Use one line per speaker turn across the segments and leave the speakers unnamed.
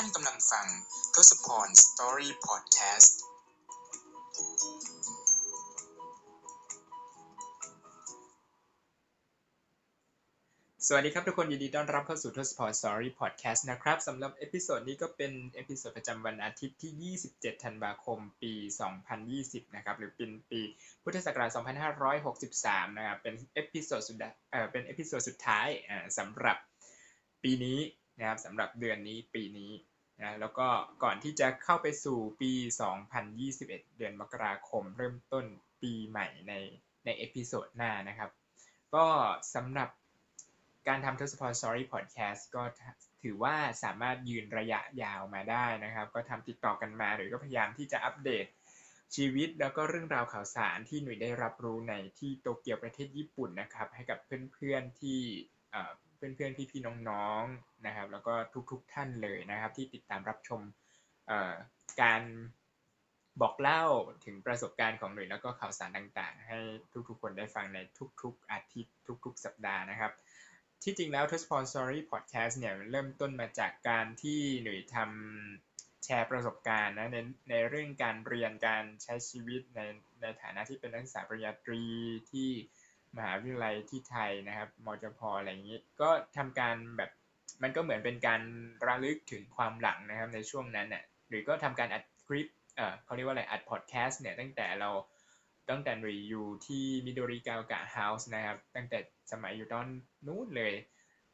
ท่านกำลังฟังทศพร Story Podcast สวัสดีครับทุกคนยินดีต้อนรับเข้าสู่ทศพร Story Podcast นะครับสำหรับ episode นี้ก็เป็น episode ประจำวันอาทิตย์ที่ 27 ธันวาคม ปี 2020 นะครับ หรือเป็นปีพุทธศักราช 2563 นะครับ เป็น episode สุดเอ่อเป็น episode สุดท้ายอ่าสำหรับปีนี้ นะครับสำหรับเดือนนี้ปีนี้นะแล้วก็ก่อนที่จะเข้าไปสู่ปี 2021 เดือนมกราคม เริ่มต้นปีใหม่ในใน episode หน้านะครับ ก็สำหรับการทำทศพร Story Podcast ก็ถือว่าสามารถยืนระยะยาวมาได้นะครับ ก็ทำติดต่อกันมาหรือก็พยายามที่จะอัปเดตชีวิตแล้วก็เรื่องราวข่าวสารที่หนุ่ยได้รับรู้ในที่โตเกียวประเทศญี่ปุ่นนะครับ ให้กับเพื่อนๆที่ เพื่อนๆพี่ๆน้องๆนะครับ แล้วก็ทุกๆท่านเลยนะครับ ที่ติดตามรับชมการบอกเล่าถึงประสบการณ์ของหน่วยแล้วก็ข่าวสารต่างๆ ให้ทุกๆคนได้ฟังในทุกๆอาทิตย์ทุกๆ สัปดาห์นะครับ ที่จริงแล้ว t o s p o n Story Podcast เนี่ยเริ่มต้นมาจากการที่หนุ่ยทำแชร์ประสบการณ์นะในในเรื่องการเรียนการใช้ชีวิตในในฐานะที่เป็นนักศึกษาปริญญาตรีที่ มหาวิทยาลัยที่ไทยนะครับมจพอะไรอย่างนี้ก็ทำการแบบมันก็เหมือนเป็นการระลึกถึงความหลังนะครับในช่วงนั้นน่ะหรือก็ทำการอัดคลิปเออเขาเรียกว่าอะไรอัดพอดแคสต์เนี่ยตั้งแต่เราตั้งแต่รีอยู่ที่มิโดริกาวกะเฮาส์นะครับตั้งแต่สมัยอยู่ตอนนู้นเลย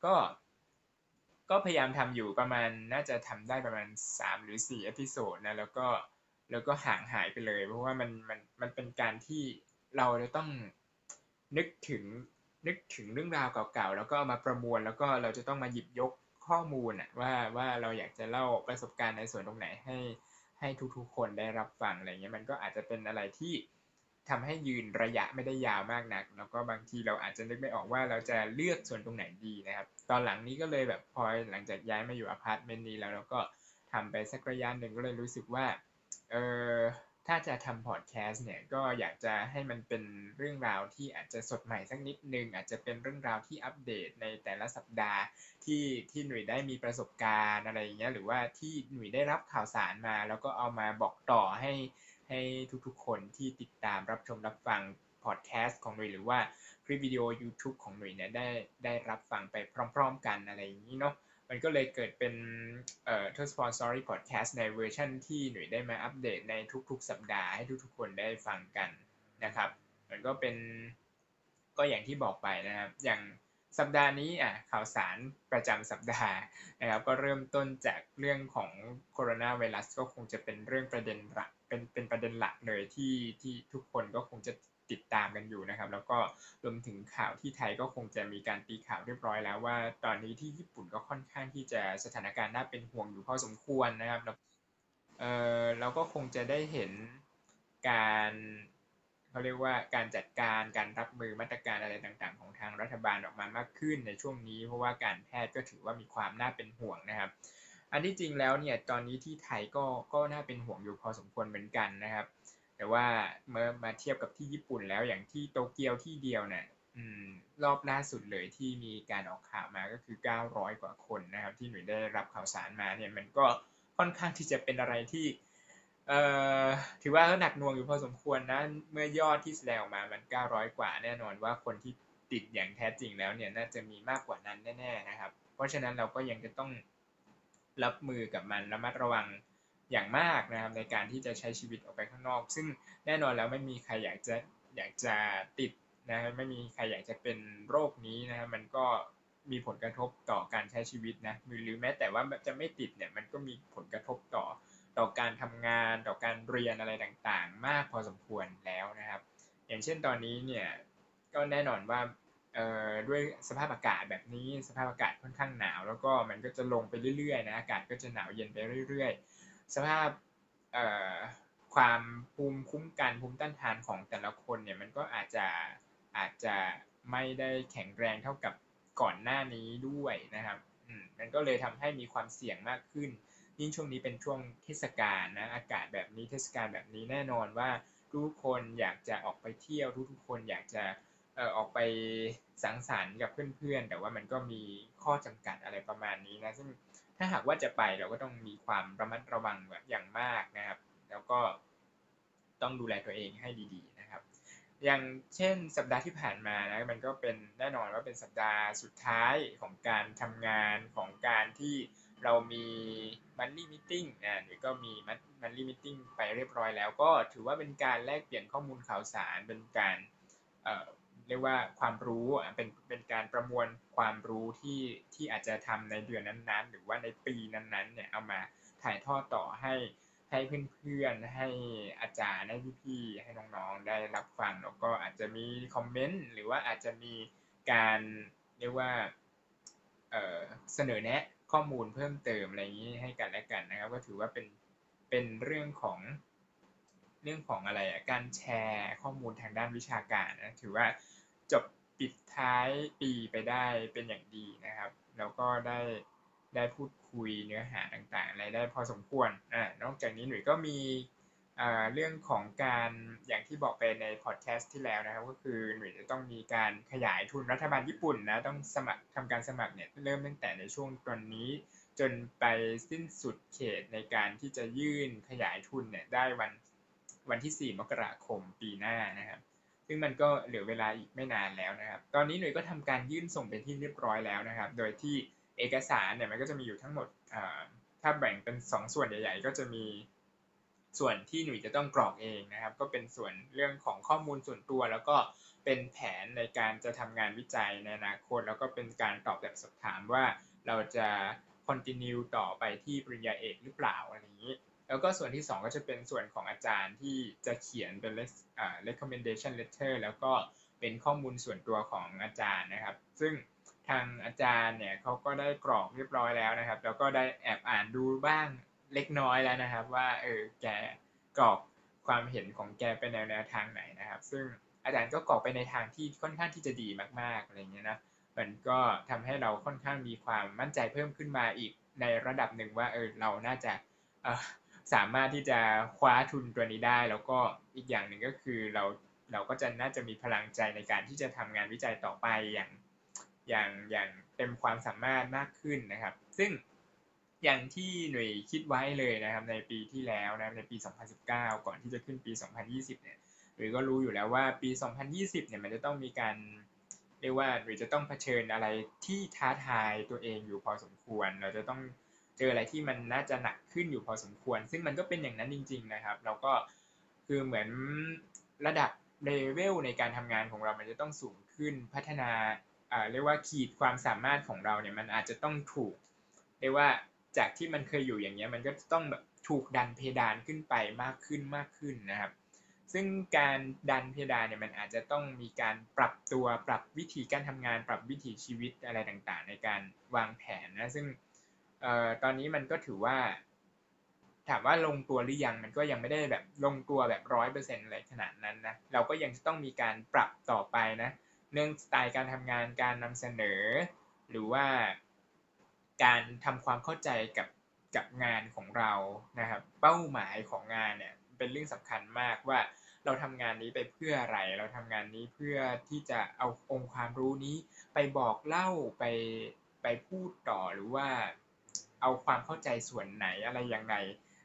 ก็ก็พยายามทำอยู่ประมาณน่าจะทำได้ประมาณ 3 หรือ4อพิโซดนะแล้วก็แล้วก็ห่างหายไปเลย เพราะว่ามันมันมันเป็นการที่เราจะต้อง นึกถึงนึกถึงเรื่องราวเก่าๆ แล้วก็มาประมวลแล้วก็เราจะต้องมาหยิบยกข้อมูลว่าว่าเราอยากจะเล่าประสบการณ์ในส่วนตรงไหนให้ให้ทุกๆ คนได้รับฟังอะไรเงี้ยมันก็อาจจะเป็นอะไรที่ทำให้ยืนระยะไม่ได้ยาวมากนัก แล้วก็บางทีเราอาจจะนึกไม่ออกว่าเราจะเลือกส่วนตรงไหนดีนะครับ ตอนหลังนี้ก็เลยแบบพอหลังจากย้ายมาอยู่อพาร์ตเมนต์นี้แล้วเราก็ทำไปสักระยะหนึ่งก็เลยรู้สึกว่าเออ ถ้าจะทำพอดแคสต์เนี่ยก็อยากจะให้มันเป็นเรื่องราวที่อาจจะสดใหม่สักนิดนึง อาจจะเป็นเรื่องราวที่อัปเดตในแต่ละสัปดาห์ที่ที่หนุ่ยได้มีประสบการณ์อะไรอย่างเงี้ยหรือว่าที่หนุ่ยได้รับข่าวสารมา แล้วก็เอามาบอกต่อให้ให้ทุกๆคนที่ติดตามรับชมรับฟังพอดแคสต์ของหนุ่ยหรือว่าคลิปวิดีโอ YouTube ของหนุ่ยเนี่ยได้ได้รับฟังไปพร้อม ๆ กันอะไรอย่างนี้เนาะ มันก็เลยเกิดเป็นเอ่อ t o s p o n Story Podcast ในเวอร์ชันที่หน่วยได้มาอัปเดตในทุกๆ สัปดาห์ให้ทุกๆ คนได้ฟังกันนะครับ มันก็เป็นก็อย่างที่บอกไปนะครับ อย่างสัปดาห์นี้อะข่าวสารประจำสัปดาห์นะครับ ก็เริ่มต้นจากเรื่องของโคโรนาไวรัสก็คงจะเป็นเรื่องประเด็นหลักเป็นเป็นประเด็นหลักเลยที่ที่ทุกคนก็คงจะ ติดตามกันอยู่นะครับ แล้วก็รวมถึงข่าวที่ไทยก็คงจะมีการตีข่าวเรียบร้อยแล้วว่า ตอนนี้ที่ญี่ปุ่นก็ค่อนข้างที่จะสถานการณ์น่าเป็นห่วงอยู่พอสมควรนะครับเออเราก็คงจะได้เห็นการเขาเรียกว่าการจัดการการรับมือมาตรการอะไรต่างๆ ของทางรัฐบาลออกมามากขึ้นในช่วงนี้ เพราะว่าการแพทย์ก็ถือว่ามีความน่าเป็นห่วงนะครับ อันที่จริงแล้วเนี่ยตอนนี้ที่ไทยก็ก็น่าเป็นห่วงอยู่พอสมควรเหมือนกันนะครับ แต่ว่าเมื่อมาเทียบกับที่ญี่ปุ่นแล้วอย่างที่โตเกียวที่เดียวเนี่ยรอบล่าสุดเลยที่มีการออกข่าวมาก็คือ 900 กว่าคนนะครับ ที่หน่วยได้รับข่าวสารมาเนี่ยมันก็ค่อนข้างที่จะเป็นอะไรที่ถือว่าหนักหน่วงอยู่พอสมควรนะเมื่อยอดที่แสดงออกมามัน 900 กว่าแน่นอนว่าคนที่ติดอย่างแท้จริงแล้วเนี่ยน่าจะมีมากกว่านั้นแน่ ๆนะครับ เพราะฉะนั้นเราก็ยังจะต้องรับมือกับมันระมัดระวัง อย่างมากนะครับในการที่จะใช้ชีวิตออกไปข้างนอก ซึ่งแน่นอนแล้วไม่มีใครอยากจะอยากจะติดนะไม่มีใครอยากจะเป็นโรคนี้นะครับมันก็มีผลกระทบต่อการใช้ชีวิตนะหรือแม้แต่ว่าจะไม่ติดเนี่ยมันก็มีผลกระทบต่อต่อการทำงานต่อการเรียนอะไรต่างๆ มากพอสมควรแล้วนะครับ อย่างเช่นตอนนี้เนี่ยก็แน่นอนว่าด้วยสภาพอากาศแบบนี้สภาพอากาศค่อนข้างหนาว แล้วก็มันก็จะลงไปเรื่อยๆนะอากาศก็จะหนาวเย็นไปเรื่อยๆ สภาพความภูมิคุ้มกันภูมิต้านทานของแต่ละคนเนี่ยมันก็อาจจะอาจจะไม่ได้แข็งแรงเท่ากับก่อนหน้านี้ด้วยนะครับมันก็เลยทำให้มีความเสี่ยงมากขึ้น ยิ่งช่วงนี้เป็นช่วงเทศกาลนะอากาศแบบนี้เทศกาลแบบนี้แน่นอนว่าทุกคนอยากจะออกไปเที่ยวทุกคนอยากจะเอ่อออกไปสังสรรค์กับเพื่อนๆ แต่ว่ามันก็มีข้อจำกัดอะไรประมาณนี้นะซึ่ง ถ้าหากว่าจะไปเราก็ต้องมีความระมัดระวังแบบอย่างมากนะครับ แล้วก็ต้องดูแลตัวเองให้ดีๆนะครับ อย่างเช่นสัปดาห์ที่ผ่านมานะมันก็เป็นแน่นอนว่าเป็นสัปดาห์สุดท้ายของการทำงานของการที่เรามีมันลี่มิ팅อ่าหรือก็มีมันลี่มิ팅ไปเรียบร้อยแล้ว ก็ถือว่าเป็นการแลกเปลี่ยนข้อมูลข่าวสารเป็นการ เรียกว่าความรู้เป็นเป็นการประมวลความรู้ที่ที่อาจจะทำในเดือนนั้นๆ หรือว่าในปีนั้นๆเนี่ยเอามาถ่ายทอดต่อให้ให้เพื่อนๆให้อาจารย์ให้พี่ๆให้น้องๆได้รับฟังแล้วก็อาจจะมีคอมเมนต์หรือว่าอาจจะมีการเรียกว่าเเสนอแนะข้อมูลเพิ่มเติมอะไรอย่างนี้ให้กันและกันนะครับ ก็ถือว่าเป็นเป็นเรื่องของ เรื่องของอะไรอะการแชร์ข้อมูลทางด้านวิชาการนะถือว่าจบปิดท้ายปีไปได้เป็นอย่างดีนะครับ แล้วก็ได้ได้พูดคุยเนื้อหาต่างๆอะไรได้พอสมควรอ่านอกจากนี้หนุ่ยก็มีเรื่องของการอย่างที่บอกไปในพอดแคสต์ที่แล้วนะครับ ก็คือหน่วยจะต้องมีการขยายทุนรัฐบาลญี่ปุ่นนะต้องสมัครทำการสมัครเนี่ยเริ่มตั้งแต่ในช่วงตอนนี้ จนไปสิ้นสุดเขตในการที่จะยื่นขยายทุนเนี่ยได้วัน วันที่ 4 มกราคมปีหน้านะครับ ซึ่งมันก็เหลือเวลาอีกไม่นานแล้วนะครับ ตอนนี้หน่วยก็ทำการยื่นส่งเป็นที่เรียบร้อยแล้วนะครับ โดยที่เอกสารเนี่ยมันก็จะมีอยู่ทั้งหมดถ้าแบ่งเป็น 2 ส่วนใหญ่ ๆ ก็จะมีส่วนที่หนุ่ยจะต้องกรอกเองนะครับ ก็เป็นส่วนเรื่องของข้อมูลส่วนตัว แล้วก็เป็นแผนในการจะทำงานวิจัยในอนาคต แล้วก็เป็นการตอบแบบสอบถามว่าเราจะ continue ต่อไปที่ปริญญาเอกหรือเปล่าอะไรอย่างนี้ แล้วก็ส่วนที่ 2 ก็จะเป็นส่วนของอาจารย์ที่จะเขียนเป็น recommendation letter แล้วก็เป็นข้อมูลส่วนตัวของอาจารย์นะครับ ซึ่งทางอาจารย์เนี่ยเขาก็ได้กรอกเรียบร้อยแล้วนะครับ แล้วก็ได้แอบอ่านดูบ้างเล็กน้อยแล้วนะครับ ว่าเออแกกรอกความเห็นของแกไปในแนวทางไหนนะครับ ซึ่งอาจารย์ก็กรอกไปในทางที่ค่อนข้างที่จะดีมากๆอะไรเงี้ยนะมันก็ทำให้เราค่อนข้างมีความมั่นใจเพิ่มขึ้นมาอีกในระดับหนึ่งว่าเออเราน่าจะ สามารถที่จะคว้าทุนตัวนี้ได้ แล้วก็อีกอย่างหนึ่งก็คือเราเราก็จะน่าจะมีพลังใจในการที่จะทำงานวิจัยต่อไปอย่างอย่างอย่างเต็มความสามารถมากขึ้นนะครับ ซึ่งอย่างที่หน่วยคิดไว้เลยนะครับในปีที่แล้วนะในปี 2019 ก่อนที่จะขึ้นปี 2020 เนี่ยหรือก็รู้อยู่แล้วว่าปี 2020 เนี่ยมันจะต้องมีการเรียกว่าหรือจะต้องเผชิญอะไรที่ท้าทายตัวเองอยู่พอสมควร เราจะต้อง เจออะไรที่มันน่าจะหนักขึ้นอยู่พอสมควร ซึ่งมันก็เป็นอย่างนั้นจริง ๆ นะครับ เราก็คือเหมือนระดับเลเวลในการทำงานของเรามันจะต้องสูงขึ้นพัฒนาเรียกว่าขีดความสามารถของเราเนี่ยมันอาจจะต้องถูกเรียกว่าจากที่มันเคยอยู่อย่างเงี้ยมันก็ต้องแบบถูกดันเพดานขึ้นไปมากขึ้นมากขึ้นนะครับ ซึ่งการดันเพดานเนี่ยมันอาจจะต้องมีการปรับตัวปรับวิธีการทำงาน ปรับวิถีชีวิตอะไรต่างๆ ในการวางแผนนะซึ่ง เอ่อตอนนี้มันก็ถือว่า ถามว่าลงตัวหรือยังมันก็ยังไม่ได้แบบลงตัวแบบร้อยเปอร์เซ็นต์อะไรขนาดนั้นนะเราก็ยังจะต้องมีการปรับต่อไปนะ เรื่องสไตล์การทำงานการนำเสนอ หรือว่าการทำความเข้าใจกับกับงานของเรานะครับ เป้าหมายของงานเนี่ยเป็นเรื่องสำคัญมากว่าเราทำงานนี้ไปเพื่ออะไร เราทำงานนี้เพื่อที่จะเอาองค์ความรู้นี้ไปบอกเล่าไปไปพูดต่อหรือว่า เอาความเข้าใจส่วนไหนอะไรยังไง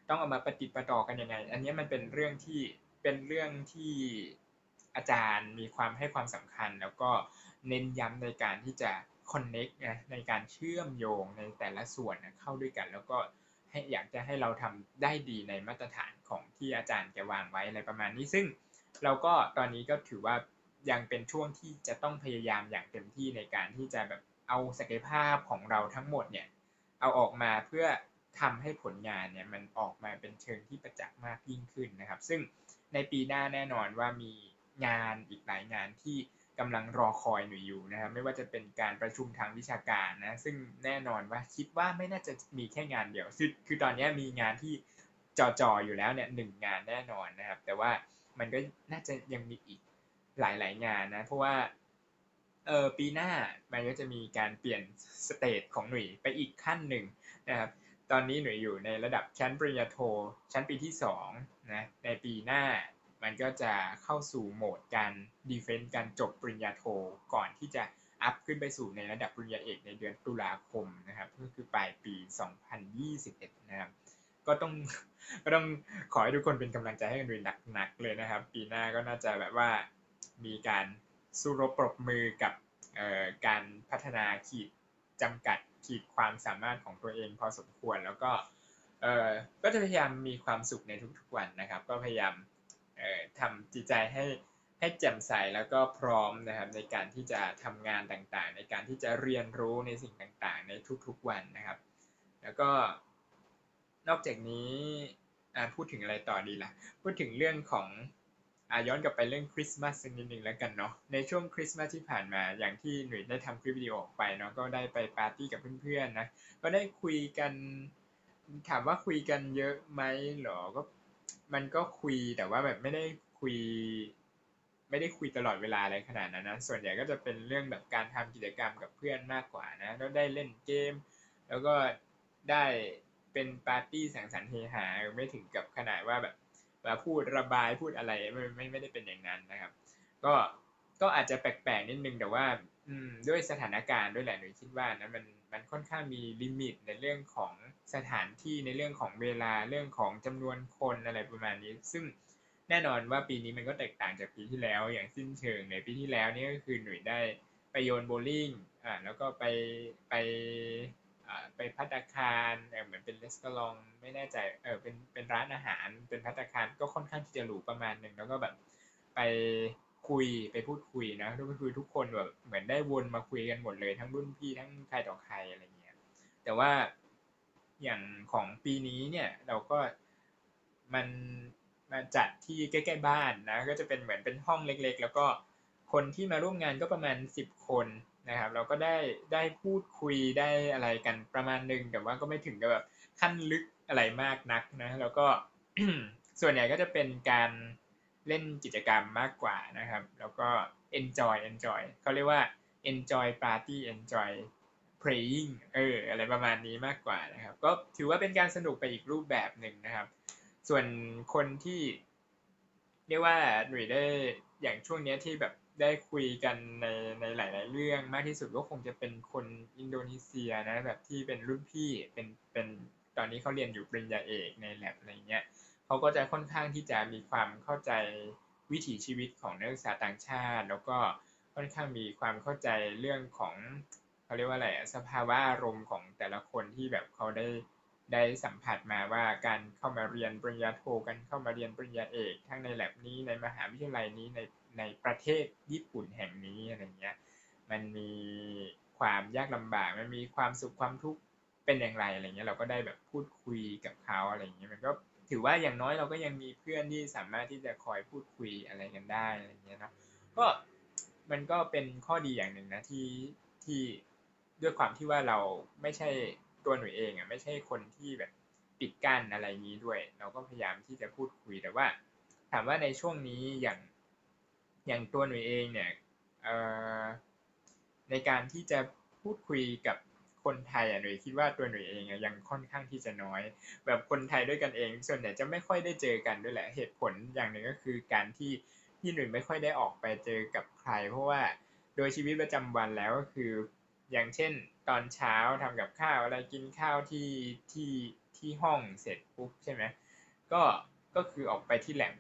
ต้องเอามาปฏิปต่อกันยังไง อันนี้มันเป็นเรื่องที่เป็นเรื่องที่อาจารย์มีความให้ความสำคัญ แล้วก็เน้นย้ำในการที่จะ connect นะในการเชื่อมโยงในแต่ละส่วนนะเข้าด้วยกัน แล้วก็ให้อยากจะให้เราทำได้ดีในมาตรฐานของที่อาจารย์แกวางไว้อะไรประมาณนี้ ซึ่งเราก็ตอนนี้ก็ถือว่ายังเป็นช่วงที่จะต้องพยายามอย่างเต็มที่ในการที่จะแบบเอาศักยภาพของเราทั้งหมดเนี่ย เอาออกมาเพื่อทำให้ผลงานเนี่ยมันออกมาเป็นเชิงที่ประจักษ์มากยิ่งขึ้นนะครับ ซึ่งในปีหน้าแน่นอนว่ามีงานอีกหลายงานที่กำลังรอคอยหนุ่ยอยู่นะครับไม่ว่าจะเป็นการประชุมทางวิชาการนะซึ่งแน่นอนว่าคิดว่าไม่น่าจะมีแค่งานเดียวคือคือตอนนี้มีงานที่จ่อๆอยู่แล้วเนี่ยหนึ่งงานแน่นอนนะครับ แต่ว่ามันก็น่าจะยังมีอีกหลายๆงานนะเพราะว่า เออปีหน้ามันก็จะมีการเปลี่ยน stage ของหนุ่ยไปอีกขั้นหนึ่งนะครับตอนนี้หนุ่ยอยู่ในระดับชั้นปริญญาโท ชั้นปีที่2นะในปีหน้ามันก็จะเข้าสู่โหมดการดีเฟนต์การจบปริญญาโท ก่อนที่จะอัพขึ้นไปสู่ในระดับปริญญาเอกในเดือนตุลาคมนะครับก็คือปลายปี 2021 นะครับก็ต้องก็ต้องขอให้ทุกคนเป็นกำลังใจให้กันด้วยหนักๆเลยนะครับ ปีหน้าก็น่าจะแบบว่ามีการ สู้รบปรบมือกับการพัฒนาขีดจำกัดขีดความสามารถของตัวเองพอสมควรแล้วก็เออก็จะพยายามมีความสุขในทุกๆวันนะครับ ก็พยายามเอ่อทำจิตใจให้ให้แจ่มใสแล้วก็พร้อมนะครับในการที่จะทำงานต่างๆ ในการที่จะเรียนรู้ในสิ่งต่างๆ ในทุกๆวันนะครับ แล้วก็ นอกจากนี้พูดถึงอะไรต่อดีล่ะ พูดถึงเรื่องของ อาย้อนกลับไปเรื่องคริสต์มาสสักนิดนึงแล้วกันเนาะในช่วงคริสต์มาสที่ผ่านมาอย่างที่หนุ่ยได้ทำคลิปวิดีโอออกไปเนาะก็ได้ไปปาร์ตี้กับเพื่อนๆนะก็ได้คุยกัน ถามว่าคุยกันเยอะไหมหรอก็มันก็คุยแต่ว่าแบบไม่ได้คุย ไม่ได้คุยตลอดเวลาอะไรขนาดนั้นนะส่วนใหญ่ก็จะเป็นเรื่องแบบการทำกิจกรรมกับเพื่อนมากกว่านะแล้วได้เล่นเกม แล้วก็ได้เป็นปาร์ตี้สังสรรค์เฮฮาไม่ถึงกับขนาดว่าแบบ ว่าพูดระบายพูดอะไรไม่ไม่ไม่ได้เป็นอย่างนั้นนะครับ ก็ก็อาจจะแปลกๆนิดนึงแต่ว่าอืมด้วยสถานการณ์ด้วยแหละหนูคิดว่านะมันมันค่อนข้างมีลิมิตในเรื่องของสถานที่ในเรื่องของเวลาเรื่องของจำนวนคนอะไรประมาณนี้ ซึ่งแน่นอนว่าปีนี้มันก็แตกต่างจากปีที่แล้วอย่างสิ้นเชิงในปีที่แล้วนี่ก็คือหนุ่ยได้ไปโยนโบลิ่งอ่าแล้วก็ไปไป ไปพัตคารเหมือนเป็นรีสอร์ทไม่แน่ใจเออเป็นเป็นร้านอาหาร เป็นพัตคารก็ค่อนข้างที่จะหรูประมาณหนึ่งแล้วก็แบบไปคุยไปพูดคุยนะก็คือทุกคนแบบเหมือนได้วนมาคุยกันหมดเลยทั้งรุ่นพี่ทั้งใครต่อใครอะไรเงี้ยแต่ว่าอย่างของปีนี้เนี่ยเราก็มันมาจัดที่ใกล้ๆบ้านนะก็จะเป็นเหมือนเป็นห้องเล็ก ๆ แล้วก็คนที่มาร่วมงานก็ประมาณสิบคน นะครับ เราก็ได้ได้พูดคุยได้อะไรกันประมาณหนึ่งแต่ว่าก็ไม่ถึงกับแบบขั้นลึกอะไรมากนักนะแล้วก็ส่วนใหญ่ก็จะเป็นการเล่นกิจกรรมมากกว่านะครับ แล้วก็ enjoy enjoy เขาเรียกว่า enjoy party enjoy playing เอออะไรประมาณนี้มากกว่านะครับ ก็ถือว่าเป็นการสนุกไปอีกรูปแบบหนึ่งนะครับ ส่วนคนที่เรียกว่าหนุ่ยได้อย่างช่วงนี้ที่แบบ ได้คุยกันในในหลาย ๆ เรื่องมากที่สุดก็คงจะเป็นคนอินโดนีเซียนะแบบที่เป็นรุ่นพี่เป็นเป็นตอนนี้เขาเรียนอยู่ปริญญาเอกในแลบอะไรเงี้ยเขาก็จะค่อนข้างที่จะมีความเข้าใจวิถีชีวิตของนักศึกษาต่างชาติ แล้วก็ค่อนข้างมีความเข้าใจเรื่องของเขาเรียกว่าอะไรสภาวะอารมณ์ของแต่ละคนที่แบบเขาได้ได้สัมผัสมาว่าการเข้ามาเรียนปริญญาโทกันเข้ามาเรียนปริญญาเอก ทั้งในแลบนี้ในมหาวิทยาลัยนี้ใน ในประเทศญี่ปุ่นแห่งนี้อะไรเงี้ยมันมีความยากลำบากมันมีความสุขความทุกข์เป็นอย่างไรอะไรเงี้ยเราก็ได้แบบพูดคุยกับเขาอะไรเงี้ยมันก็ถือว่าอย่างน้อยเราก็ยังมีเพื่อนที่สามารถที่จะคอยพูดคุยอะไรกันได้อะไรเงี้ยเนาะก็มันก็เป็นข้อดีอย่างหนึ่งนะที่ที่ด้วยความที่ว่าเราไม่ใช่ตัวหนูเองอะไม่ใช่คนที่แบบปิดกั้นอะไรนี้ด้วย เราก็พยายามที่จะพูดคุยแต่ว่า ถามว่าในช่วงนี้อย่าง อย่างตัวหนูเองเนี่ยในการที่จะพูดคุยกับคนไทยอะหนูคิดว่าตัวหนูเองยังค่อนข้างที่จะน้อย แบบคนไทยด้วยกันเอง ส่วนใหญ่จะไม่ค่อยได้เจอกันด้วยแหละเหตุผลอย่างหนึ่งก็คือการที่ที่หนูไม่ค่อยได้ออกไปเจอกับใคร เพราะว่าโดยชีวิตประจำวันแล้วก็คือ อย่างเช่น ตอนเช้าทำกับข้าวอะไรกินข้าวที่ที่ที่ห้องเสร็จปุ๊บใช่ไหมก็ก็คือออกไปที่แหลม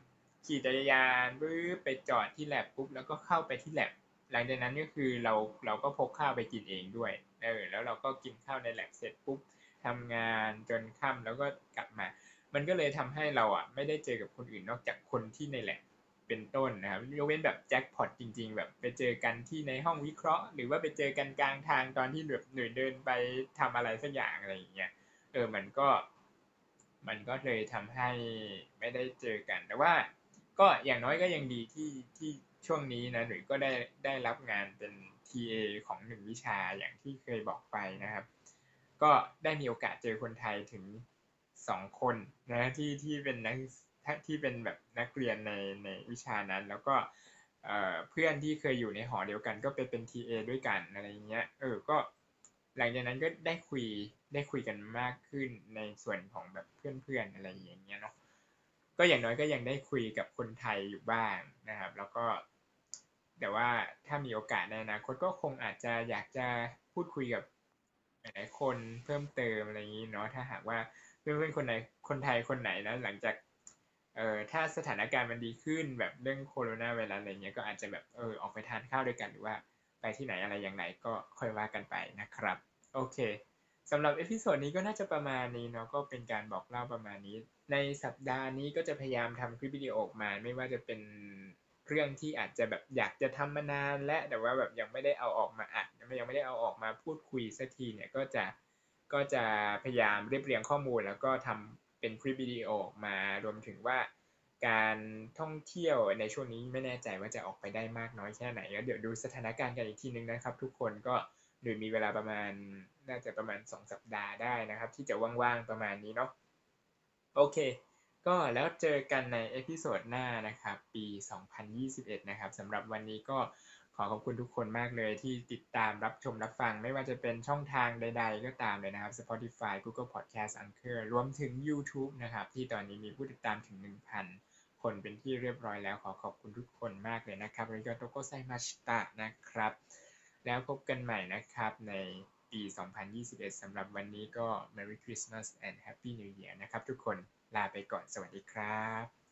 ขี่จักรยานปึ๊บไปจอดที่แลบปุ๊บแล้วก็เข้าไปที่แลบหลังจากนั้นก็คือเราเราก็พกข้าวไปกินเองด้วยเออแล้วเราก็กินข้าวในแลบเสร็จปุ๊บทำงานจนค่ำแล้วก็กลับมา มันก็เลยทำให้เราอะไม่ได้เจอกับคนอื่นนอกจากคนที่ในแลบเป็นต้นนะครับยกเว้นแบบแจ็คพอตจริง ๆ แบบไปเจอกันที่ในห้องวิเคราะห์ หรือว่าไปเจอกันกลางทางตอนที่แบบหน่วยเดินไปทำอะไรสักอย่างอะไรอย่างเงี้ยเออมันก็ มันก็เลยทำให้ไม่ได้เจอกันแต่ว่า ก็อย่างน้อยก็ยังดีที่ที่ช่วงนี้นะหนุ่ยก็ได้ได้รับงานเป็น TA ของหนึ่งวิชาอย่างที่เคยบอกไปนะครับ ก็ได้มีโอกาสเจอคนไทยถึงสองคนนะที่ที่เป็นนักที่เป็นแบบนักเรียนในในวิชานั้น แล้วก็เพื่อนที่เคยอยู่ในหอเดียวกัน ก็ไปเป็น TA ด้วยกันอะไรเงี้ยเออก็หลังจากนั้นก็ได้คุยได้คุยกันมากขึ้นในส่วนของแบบเพื่อนๆอะไรอย่างเงี้ยเนาะ ก็อย่างน้อยก็ยังได้คุยกับคนไทยอยู่บ้างนะครับ แล้วก็ แต่ว่าถ้ามีโอกาสในอนาคตก็คงอาจจะอยากจะพูดคุยกับหลายๆคนเพิ่มเติมอะไรอย่างนี้เนาะถ้าหากว่าเพื่อนๆคนไหนคนไทยคนไหนนะหลังจากเอ่อถ้าสถานการณ์มันดีขึ้นแบบเรื่องโคโรนาไวรัสอะไรเงี้ยก็อาจจะแบบเออออกไปทานข้าวด้วยกันหรือว่าไปที่ไหนอะไรอย่างไรก็ค่อยว่ากันไปนะครับ โอเคสำหรับ episode นี้ก็น่าจะประมาณนี้เนาะก็เป็นการบอกเล่าประมาณนี้ ในสัปดาห์นี้ก็จะพยายามทำคลิปวิดีโอออกมา ไม่ว่าจะเป็นเรื่องที่อาจจะแบบอยากจะทำมานาน และแต่ว่าแบบยังไม่ได้เอาออกมาอัดยังไม่ได้เอาออกมาพูดคุยสักทีเนี่ยก็จะก็จะพยายามเรียบเรียงข้อมูล แล้วก็ทำเป็นคลิปวิดีโอออกมารวมถึงว่าการท่องเที่ยวในช่วงนี้ไม่แน่ใจว่าจะออกไปได้มากน้อยแค่ไหนก็เดี๋ยวดูสถานการณ์กันอีกทีนึงนะครับ ทุกคนก็โดยมีเวลาประมาณน่าจะประมาณ 2 สัปดาห์ได้นะครับ ที่จะว่างๆประมาณนี้เนาะ โอเค ก็แล้วเจอกันใน episode หน้านะครับ ปี 2021 นะครับสำหรับวันนี้ก็ขอขอบคุณทุกคนมากเลยที่ติดตามรับชมรับฟัง ไม่ว่าจะเป็นช่องทางใด ๆ ก็ตามเลยนะครับ Spotify Google Podcast Anchor รวมถึง YouTube นะครับ ที่ตอนนี้มีผู้ติดตามถึง 1,000 คนเป็นที่เรียบร้อยแล้วขอขอบคุณทุกคนมากเลยนะครับริโกโตโกไซมาชิตะนะครับ แล้วพบกันใหม่นะครับใน ปี 2021 สำหรับวันนี้ก็ Merry Christmas and Happy New Year นะครับทุกคน ลาไปก่อน สวัสดีครับ